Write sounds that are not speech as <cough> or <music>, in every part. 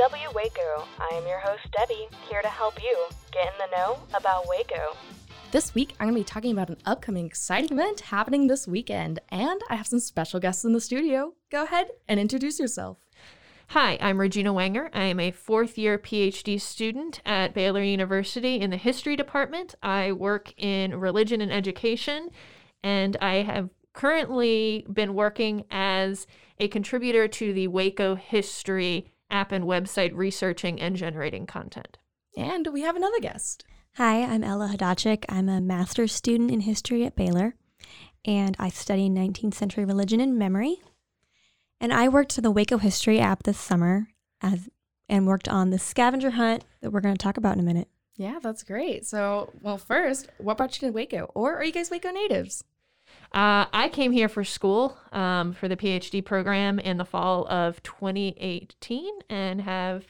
KNOW Waco. I am your host, Debbie, here to help you get in the know about Waco. This week, I'm going to be talking about an upcoming exciting event happening this weekend, and I have some special guests in the studio. Go ahead and introduce yourself. Hi, I'm Regina Wanger. I am a fourth year PhD student at Baylor University in the History Department. I work in religion and education, and I have currently been working as a contributor to the Waco History app and website, researching and generating content. And we have another guest. Hi, I'm Ella Hadachik. I'm a master's student in history at Baylor, and I study 19th century religion and memory. And I worked for the Waco History app this summer as and worked on the scavenger hunt that we're going to talk about in a minute. Yeah, that's great. So, well, first, what brought you to Waco? Or are you guys Waco natives? Uh, I came here for school um, for the PhD program in the fall of 2018 and have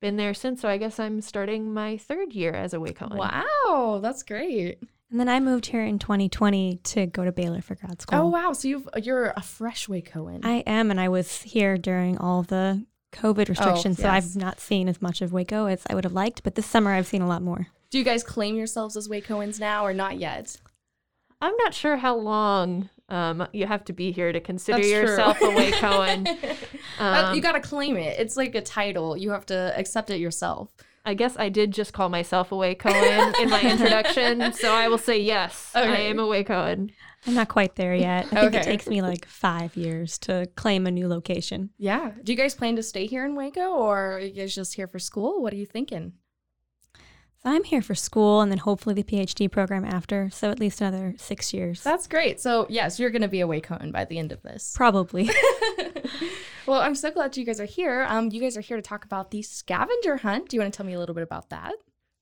been there since. So I guess I'm starting my third year as a Wacoan. Wow, that's great. And then I moved here in 2020 to go to Baylor for grad school. Oh, wow. So you've, you're a fresh Wacoan. I am, and I was here during all the COVID restrictions, so yes. I've not seen as much of Waco as I would have liked, but this summer I've seen a lot more. Do you guys claim yourselves as Wacoans now or not yet? I'm not sure how long um, you have to be here to consider That's true. yourself a Wacoan. Uh, <laughs> Um, you got to claim it. It's like a title. You have to accept it yourself. I guess I did just call myself a Wacoan in my <laughs> introduction, so I will say yes, I am a Wacoan. I'm not quite there yet. I think Okay. it takes me like five years to claim a new location. Yeah. Do you guys plan to stay here in Waco or are you guys just here for school? What are you thinking? So I'm here for school and then hopefully the PhD program after, so at least another six years. That's great. So, yes, you're going to be a Wacoan by the end of this. Probably. <laughs> <laughs> well, I'm so glad you guys are here. Um, you guys are here to talk about the scavenger hunt. Do you want to tell me a little bit about that?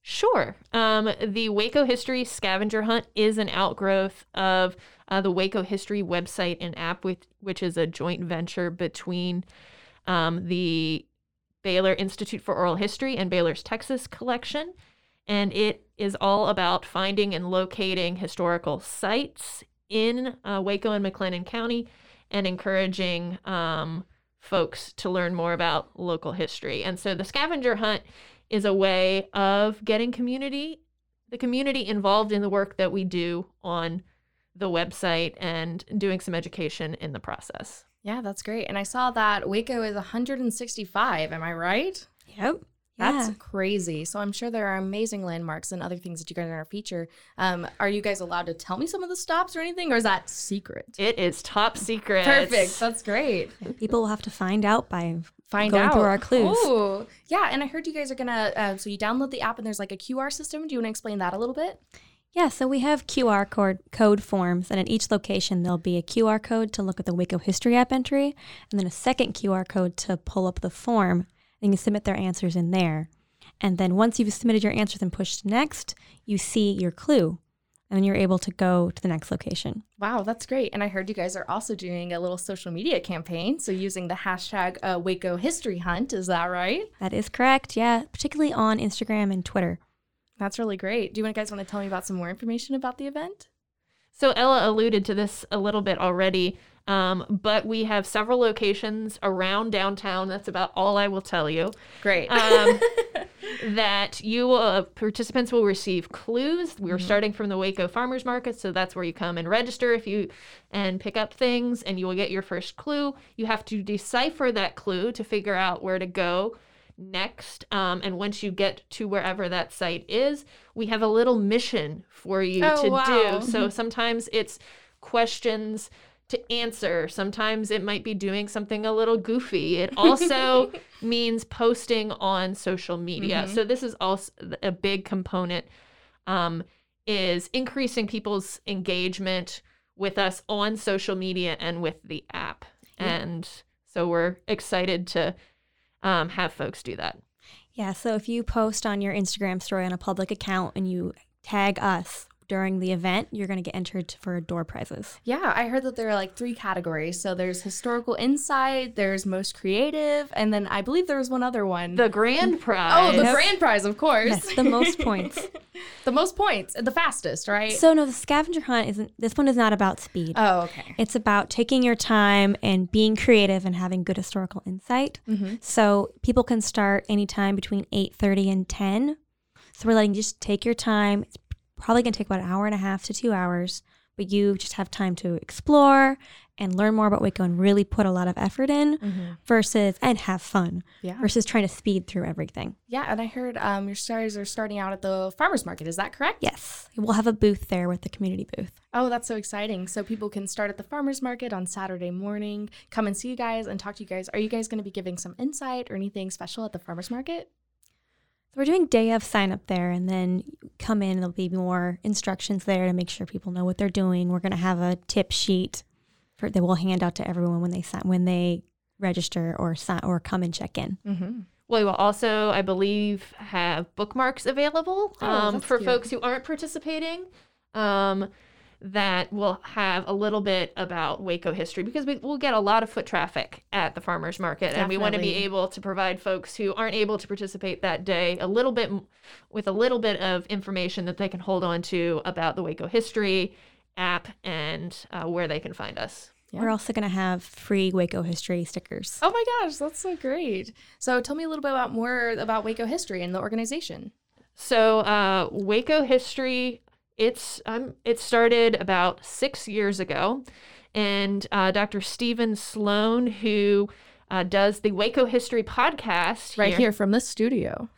Sure. Um, the Waco History Scavenger Hunt is an outgrowth of uh, the Waco History website and app, with, which is a joint venture between um, the Baylor Institute for Oral History and Baylor's Texas Collection. And it is all about finding and locating historical sites in uh, Waco and McLennan County and encouraging um, folks to learn more about local history. And so the scavenger hunt is a way of getting community the community involved in the work that we do on the website and doing some education in the process. Yeah, that's great. And I saw that Waco is 165. Am I right? yep. That's Yeah. crazy. So I'm sure there are amazing landmarks and other things that you guys are going to feature. Um, are you guys allowed to tell me some of the stops or anything, or is that secret? It is top secret. Perfect. That's great. People will have to find out by Find going out through our clues. Oh, yeah. And I heard you guys are gonna. Uh, so you download the app and there's like a QR system. Do you want to explain that a little bit? Yeah, so we have QR code, code forms, and at each location there'll be a QR code to look at the Waco History app entry, and then a second QR code to pull up the form, and you submit their answers in there. And then once you've submitted your answers and pushed next, you see your clue, and then you're able to go to the next location. Wow, that's great. And I heard you guys are also doing a little social media campaign. So using the hashtag uh, Waco History Hunt. Is that right? That is correct, yeah, particularly on Instagram and Twitter. That's really great. Do you guys want to tell me about some more information about the event? So Ella alluded to this a little bit already, um, but we have several locations around downtown. That's about all I will tell you. Great. Um, <laughs> that you uh, participants will receive clues. We're starting from the Waco Farmers Market, so that's where you come and register if you and pick up things, and you will get your first clue. You have to decipher that clue to figure out where to go next. Um, and once you get to wherever that site is, we have a little mission for you Oh, to wow. do. <laughs> So sometimes it's questions to answer. Sometimes it might be doing something a little goofy. It also <laughs> means posting on social media. Mm-hmm. So this is also a big component um, is increasing people's engagement with us on social media and with the app. And so we're excited to um, have folks do that. Yeah, so if you post on your Instagram story on a public account and you tag us during the event, you're going to get entered for door prizes. Yeah, I heard that there are like three categories. So there's historical insight, there's most creative, and then I believe there was one other one. The grand prize. oh, the grand prize, of course. Yes, the most points. <laughs> the most points, the fastest, right? So no, the scavenger hunt isn't. This one is not about speed. oh, okay. It's about taking your time and being creative and having good historical insight. Mm-hmm. So people can start anytime between 8:30 and 10. So we're letting you just take your time. It's probably going to take about an hour and a half to 2 hours, but you just have time to explore and learn more about Waco and really put a lot of effort in versus and have fun Yeah. versus trying to speed through everything. Yeah, and I heard um, your stars are starting out at the farmers market. Is that correct? Yes. We'll have a booth there with the community booth. Oh, that's so exciting. So people can start at the farmers market on Saturday morning, come and see you guys and talk to you guys. Are you guys going to be giving some insight or anything special at the farmers market? So we're doing day of sign up there and then come in there'll be more instructions there to make sure people know what they're doing. We're going to have a tip sheet for that we'll hand out to everyone when they sign when they register or sign or come and check in. Mm-hmm. We will also, I believe, have bookmarks available Oh, um, for cute. folks who aren't participating. Um, that will have a little bit about Waco history because we, we'll get a lot of foot traffic at the farmers market, and we want to be able to provide folks who aren't able to participate that day a little bit with a little bit of information that they can hold on to about the Waco history app and uh, where they can find us. Yeah. We're also going to have free Waco history stickers. Oh my gosh, that's so great. So tell me a little bit about more about Waco history and the organization. So uh, Waco history, it's um, it started about six years ago, and uh, Dr. Stephen Sloan, who uh, does the Waco History podcast, Right here from this studio.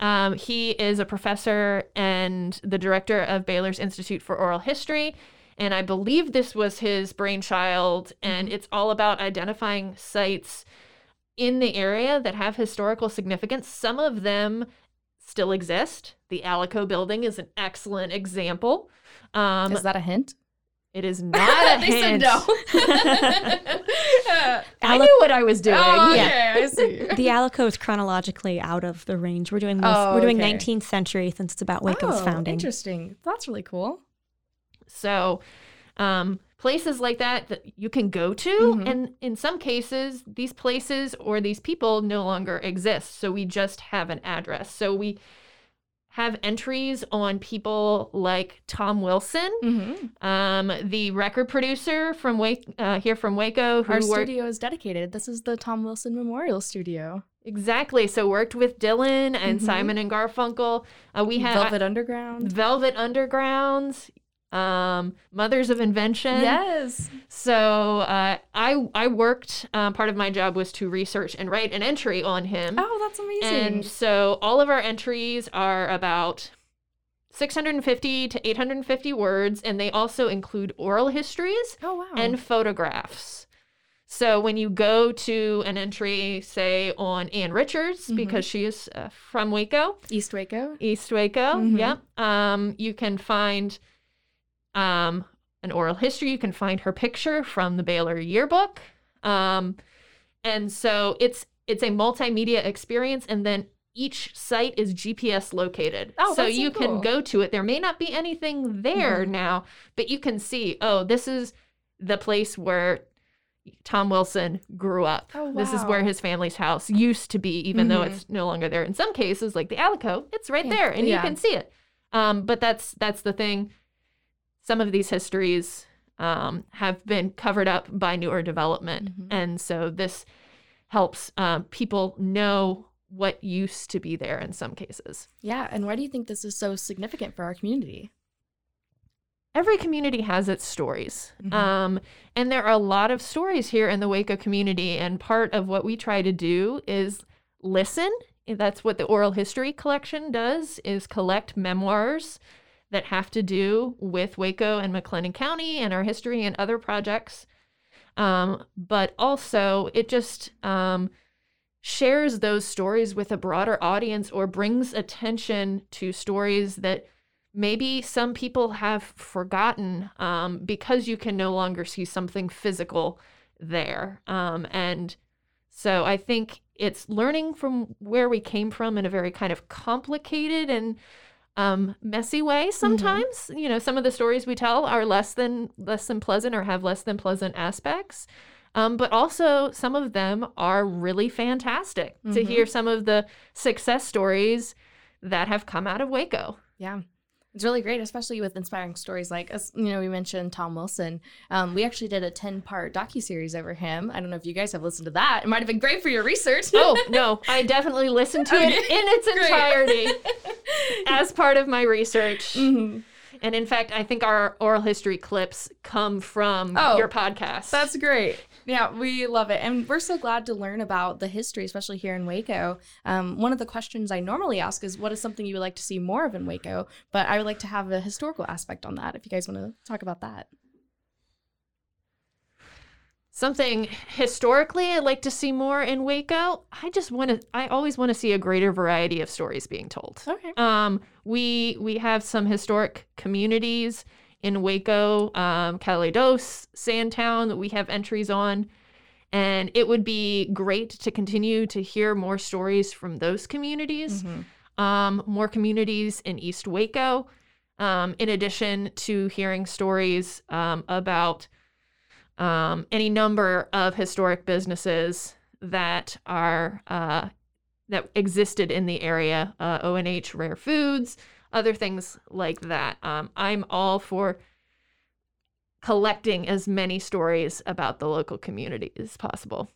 Um, he is a professor and the director of Baylor's Institute for Oral History. And I believe this was his brainchild. And it's all about identifying sites in the area that have historical significance. Some of them still exist. The Alico building is an excellent example. Um, Is that a hint? it is not <laughs> a they hint. said <laughs> no. I knew what I was doing. oh, okay, Yeah. I see. <laughs> the Alico is chronologically out of the range. We're doing most, Oh, we're doing okay. 19th century since it's about Waco's oh, founding. Interesting. That's really cool. So, um, places like that that you can go to, Mhm. and in some cases, these places or these people no longer exist. So we just have an address. So we have entries on people like Tom Wilson, Mm-hmm. um, the record producer from Wake, uh, here from Waco, who Our worked studio is dedicated. This is the Tom Wilson Memorial Studio. exactly. So worked with Dylan and Mhm. Simon and Garfunkel. Uh, we have Velvet Underground. Velvet Undergrounds, um, Mothers of Invention. Yes. So uh, I I worked. Um, part of my job was to research and write an entry on him. Oh, that's amazing. and so all of our entries are about 650 to 850 words, and they also include oral histories oh wow. and photographs. So when you go to an entry, say on Ann Richards, Mm-hmm. because she is uh, from Waco, East Waco. East Waco. Mhm. Yep. Um, you can find um, an oral history. You can find her picture from the Baylor yearbook. Um, and so it's it's a multimedia experience, and then each site is GPS located. Oh, so you cool. can go to it. There may not be anything there Mhm. now, but you can see, oh, this is the place where Tom Wilson grew up. Oh, This is where his family's house used to be, even though Mhm. it's no longer there. In some cases, like the Alico, it's right Yeah. there and Yeah. you can see it. Um, but that's that's the thing. Some of these histories um, have been covered up by newer development. Mhm. And so this helps uh, people know what used to be there in some cases. Yeah, and why do you think this is so significant for our community? every community has its stories. Mhm. Um, and there are a lot of stories here in the Waco community. And part of what we try to do is listen. That's what the oral history collection does is collect memoirs that have to do with Waco and McLennan County and our history and other projects. Um, but also it just um, shares those stories with a broader audience or brings attention to stories that maybe some people have forgotten um, because you can no longer see something physical there. Um, and so I think it's learning from where we came from in a very kind of complicated and um, messy way. Sometimes, you know, some of the stories we tell are less than less than pleasant or have less than pleasant aspects. Um, but also, some of them are really fantastic to Mhm. hear some of the success stories that have come out of Waco. Yeah. It's really great, especially with inspiring stories like, as you know, we mentioned Tom Wilson. Um, we actually did a 10 part docu-series over him. I don't know if you guys have listened to that. It might have been great for your research. <laughs> oh no, <laughs> I definitely listened to it in its <laughs> entirety as part of my research. Mhm. And in fact, I think our oral history clips come from Oh, your podcast. That's great. Yeah, we love it. And we're so glad to learn about the history, especially here in Waco. Um, one of the questions I normally ask is what is something you would like to see more of in Waco? But I would like to have a historical aspect on that if you guys want to talk about that. Something historically I'd like to see more in Waco. I just want to I always want to see a greater variety of stories being told. Okay. Um we we have some historic communities in Waco, um Calados, Sandtown that we have entries on and it would be great to continue to hear more stories from those communities. Um more communities in East Waco. Um, in addition to hearing stories um, about um, any number of historic businesses that are uh, that existed in the area, uh, ONH Rare Foods, other things like that. Um, I'm all for collecting as many stories about the local community as possible.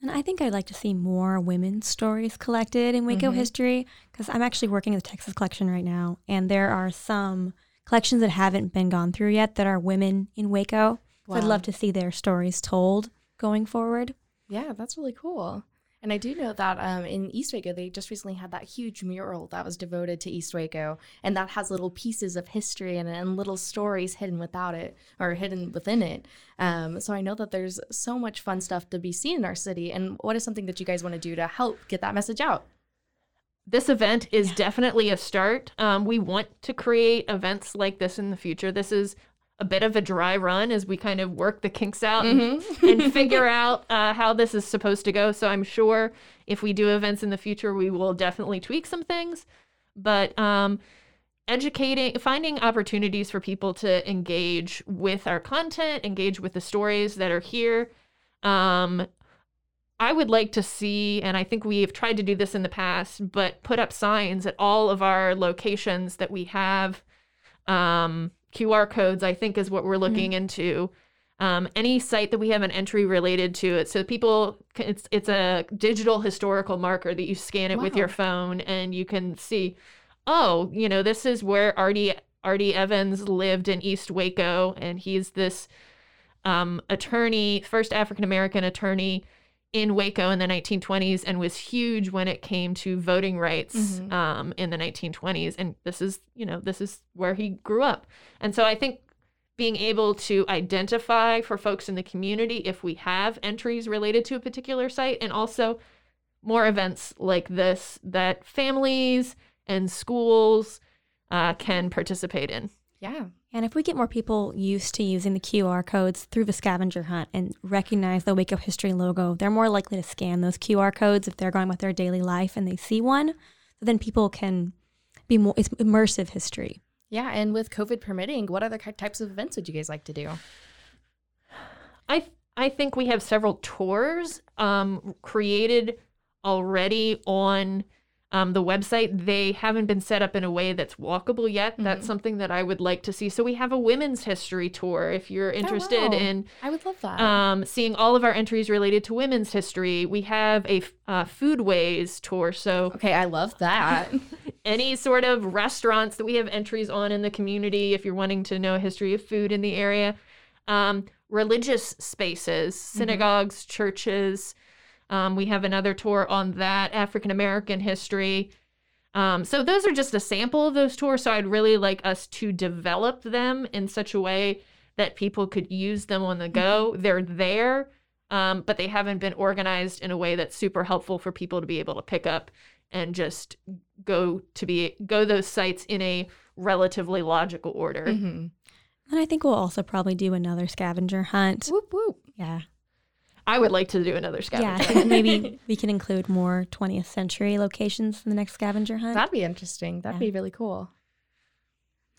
And I think I'd like to see more women's stories collected in Waco Mhm. history because I'm actually working at the Texas collection right now, and there are some collections that haven't been gone through yet that are women in Waco. So I'd love to see their stories told going forward. Yeah, that's really cool. And I do know that um, in East Waco, they just recently had that huge mural that was devoted to East Waco, and that has little pieces of history and, and little stories hidden without it or hidden within it. Um, so I know that there's so much fun stuff to be seen in our city. And what is something that you guys want to do to help get that message out? this event is definitely a start. Um, we want to create events like this in the future. This is a bit of a dry run as we kind of work the kinks out and, <laughs> and <laughs> figure out uh, how this is supposed to go. So I'm sure if we do events in the future, we will definitely tweak some things. But um, educating, finding opportunities for people to engage with our content, engage with the stories that are here. Um, I would like to see, and I think we have tried to do this in the past, but put up signs at all of our locations that we have um, QR codes, I think is what we're looking into. Um, any site that we have an entry related to it. So people, it's, it's a digital historical marker that you scan it with your phone and you can see, oh, you know, this is where R.D., R.D. Evans lived in East Waco. And he's this um, attorney, first African American attorney in Waco in the 1920s and was huge when it came to voting rights Mhm. um, in the 1920s. And this is, you know, this is where he grew up. And so I think being able to identify for folks in the community if we have entries related to a particular site and also more events like this that families and schools uh, can participate in. Yeah. And if we get more people used to using the QR codes through the scavenger hunt and recognize the Waco History logo, they're more likely to scan those QR codes if they're going with their daily life and they see one. So then people can be more, it's immersive history. Yeah. And with COVID permitting, what other types of events would you guys like to do? I I think we have several tours um, created already on Um, the website, they haven't been set up in a way that's walkable yet. Mm-hmm. That's something that I would like to see. So we have a women's history tour if you're interested wow. in I would love that. um, seeing all of our entries related to women's history. We have a uh, foodways tour. So okay, I love that. <laughs> <laughs> any sort of restaurants that we have entries on in the community if you're wanting to know a history of food in the area um, religious spaces synagogues churches um, we have another tour on that african american history um, so those are just a sample of those tours so i'd really like us to develop them in such a way that people could use them on the go they're there um, but they haven't been organized in a way that's super helpful for people to be able to pick up and just go to be go those sites in a relatively logical order. Mhm. And I think we'll also probably do another scavenger hunt. Whoop whoop. Yeah. I would like to do another Yeah. scavenger. I think maybe <laughs> we can include more 20th century locations in the next scavenger hunt. That'd be interesting. That'd Yeah. be really cool.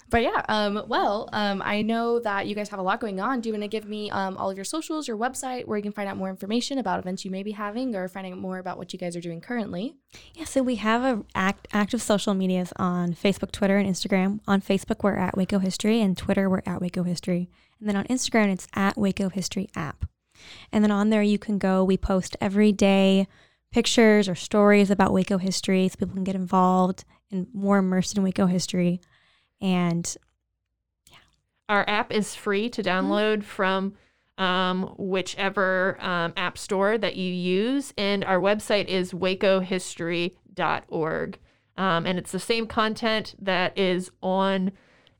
But yeah, um, well, um, I know that you guys have a lot going on. Do you want to give me um, all of your socials, your website, where you can find out more information about events you may be having, or finding out more about what you guys are doing currently? Yeah, so we have a act, active social medias on Facebook, Twitter, and Instagram. On Facebook, we're at Waco History, and Twitter, we're at Waco History. And then on Instagram, it's at Waco History app. And then on there, you can go. We post every day pictures or stories about Waco history, so people can get involved and more immersed in Waco history. And yeah. Our app is free to download from um, whichever um, app store that you use, and our website is wacohistory.org. Um, and it's the same content that is on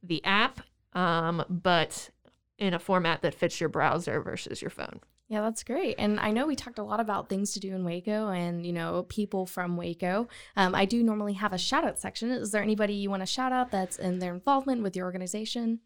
the app, um, but in a format that fits your browser versus your phone. Yeah, that's great. And I know we talked a lot about things to do in Waco and, you know, people from Waco. Um, I do normally have a shout out section. Is there anybody you want to shout out that's in their involvement with your organization?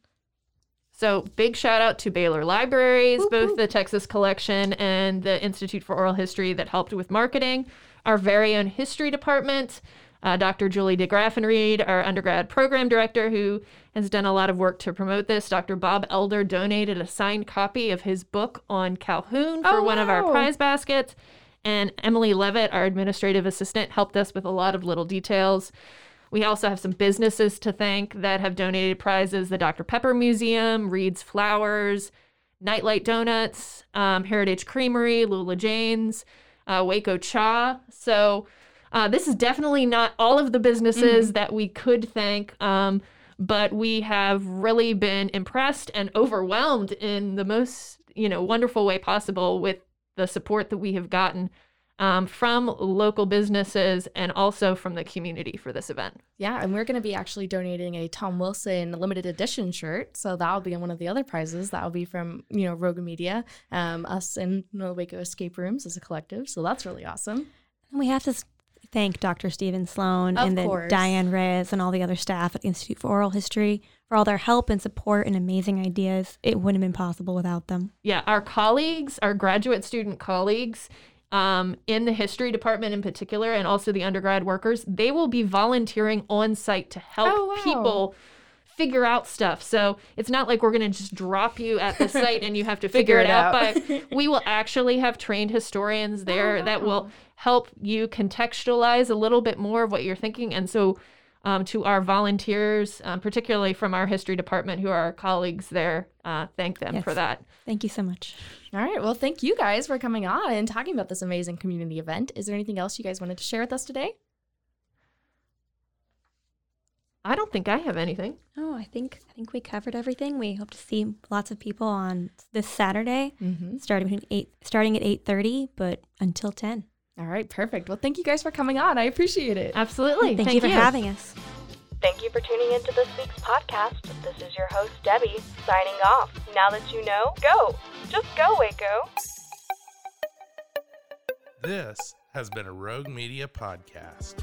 So big shout out to Baylor Libraries, Whoop, both the Texas Collection and the Institute for Oral History that helped with marketing. Our very own history department, uh, Dr. Julie DeGraffenried, our undergrad program director, who has done a lot of work to promote this. Dr. Bob Elder donated a signed copy of his book on Calhoun for Oh, one of our prize baskets. And Emily Levitt, our administrative assistant, helped us with a lot of little details. We also have some businesses to thank that have donated prizes the Dr. Pepper Museum, Reed's Flowers, Nightlight Donuts, um, Heritage Creamery, Lula Jane's, uh, Waco Cha. So uh, this is definitely not all of the businesses that we could thank, um, but we have really been impressed and overwhelmed in the most you know wonderful way possible with the support that we have gotten um, from local businesses and also from the community for this event. Yeah, and we're going to be actually donating a Tom Wilson limited edition shirt. So that'll be one of the other prizes. That'll be from, you know, Rogue Media, um, us and the Waco Escape Rooms as a collective. So that's really awesome. And we have to s- thank Dr. Stephen Sloan Of and then course. Diane Reyes and all the other staff at the Institute for Oral History for all their help and support and amazing ideas. It wouldn't have been possible without them. Yeah, our colleagues, our graduate student colleagues um, in the history department in particular, and also the undergrad workers, they will be volunteering on site to help Oh, wow. people figure out stuff. So it's not like we're going to just drop you at the <laughs> site and you have to figure, Figure it it out. out. But <laughs> we will actually have trained historians there that will help you contextualize a little bit more of what you're thinking. And so um, to our volunteers, um, particularly from our history department, who are our colleagues there, uh, thank them for that. Thank you so much. All right. Well, thank you guys for coming on and talking about this amazing community event. Is there anything else you guys wanted to share with us today? I don't think I have anything. Oh, I think I think we covered everything. We hope to see lots of people on this Saturday, Mm-hmm. starting between eight, starting at eight thirty, but until ten. All right. Perfect. Well, thank you guys for coming on. I appreciate it. Absolutely. Thank, you for having us. Thank you for tuning into this week's podcast. This is your host, Debbie, signing off. Now that you know, go! Just go, Waco! This has been a Rogue Media podcast.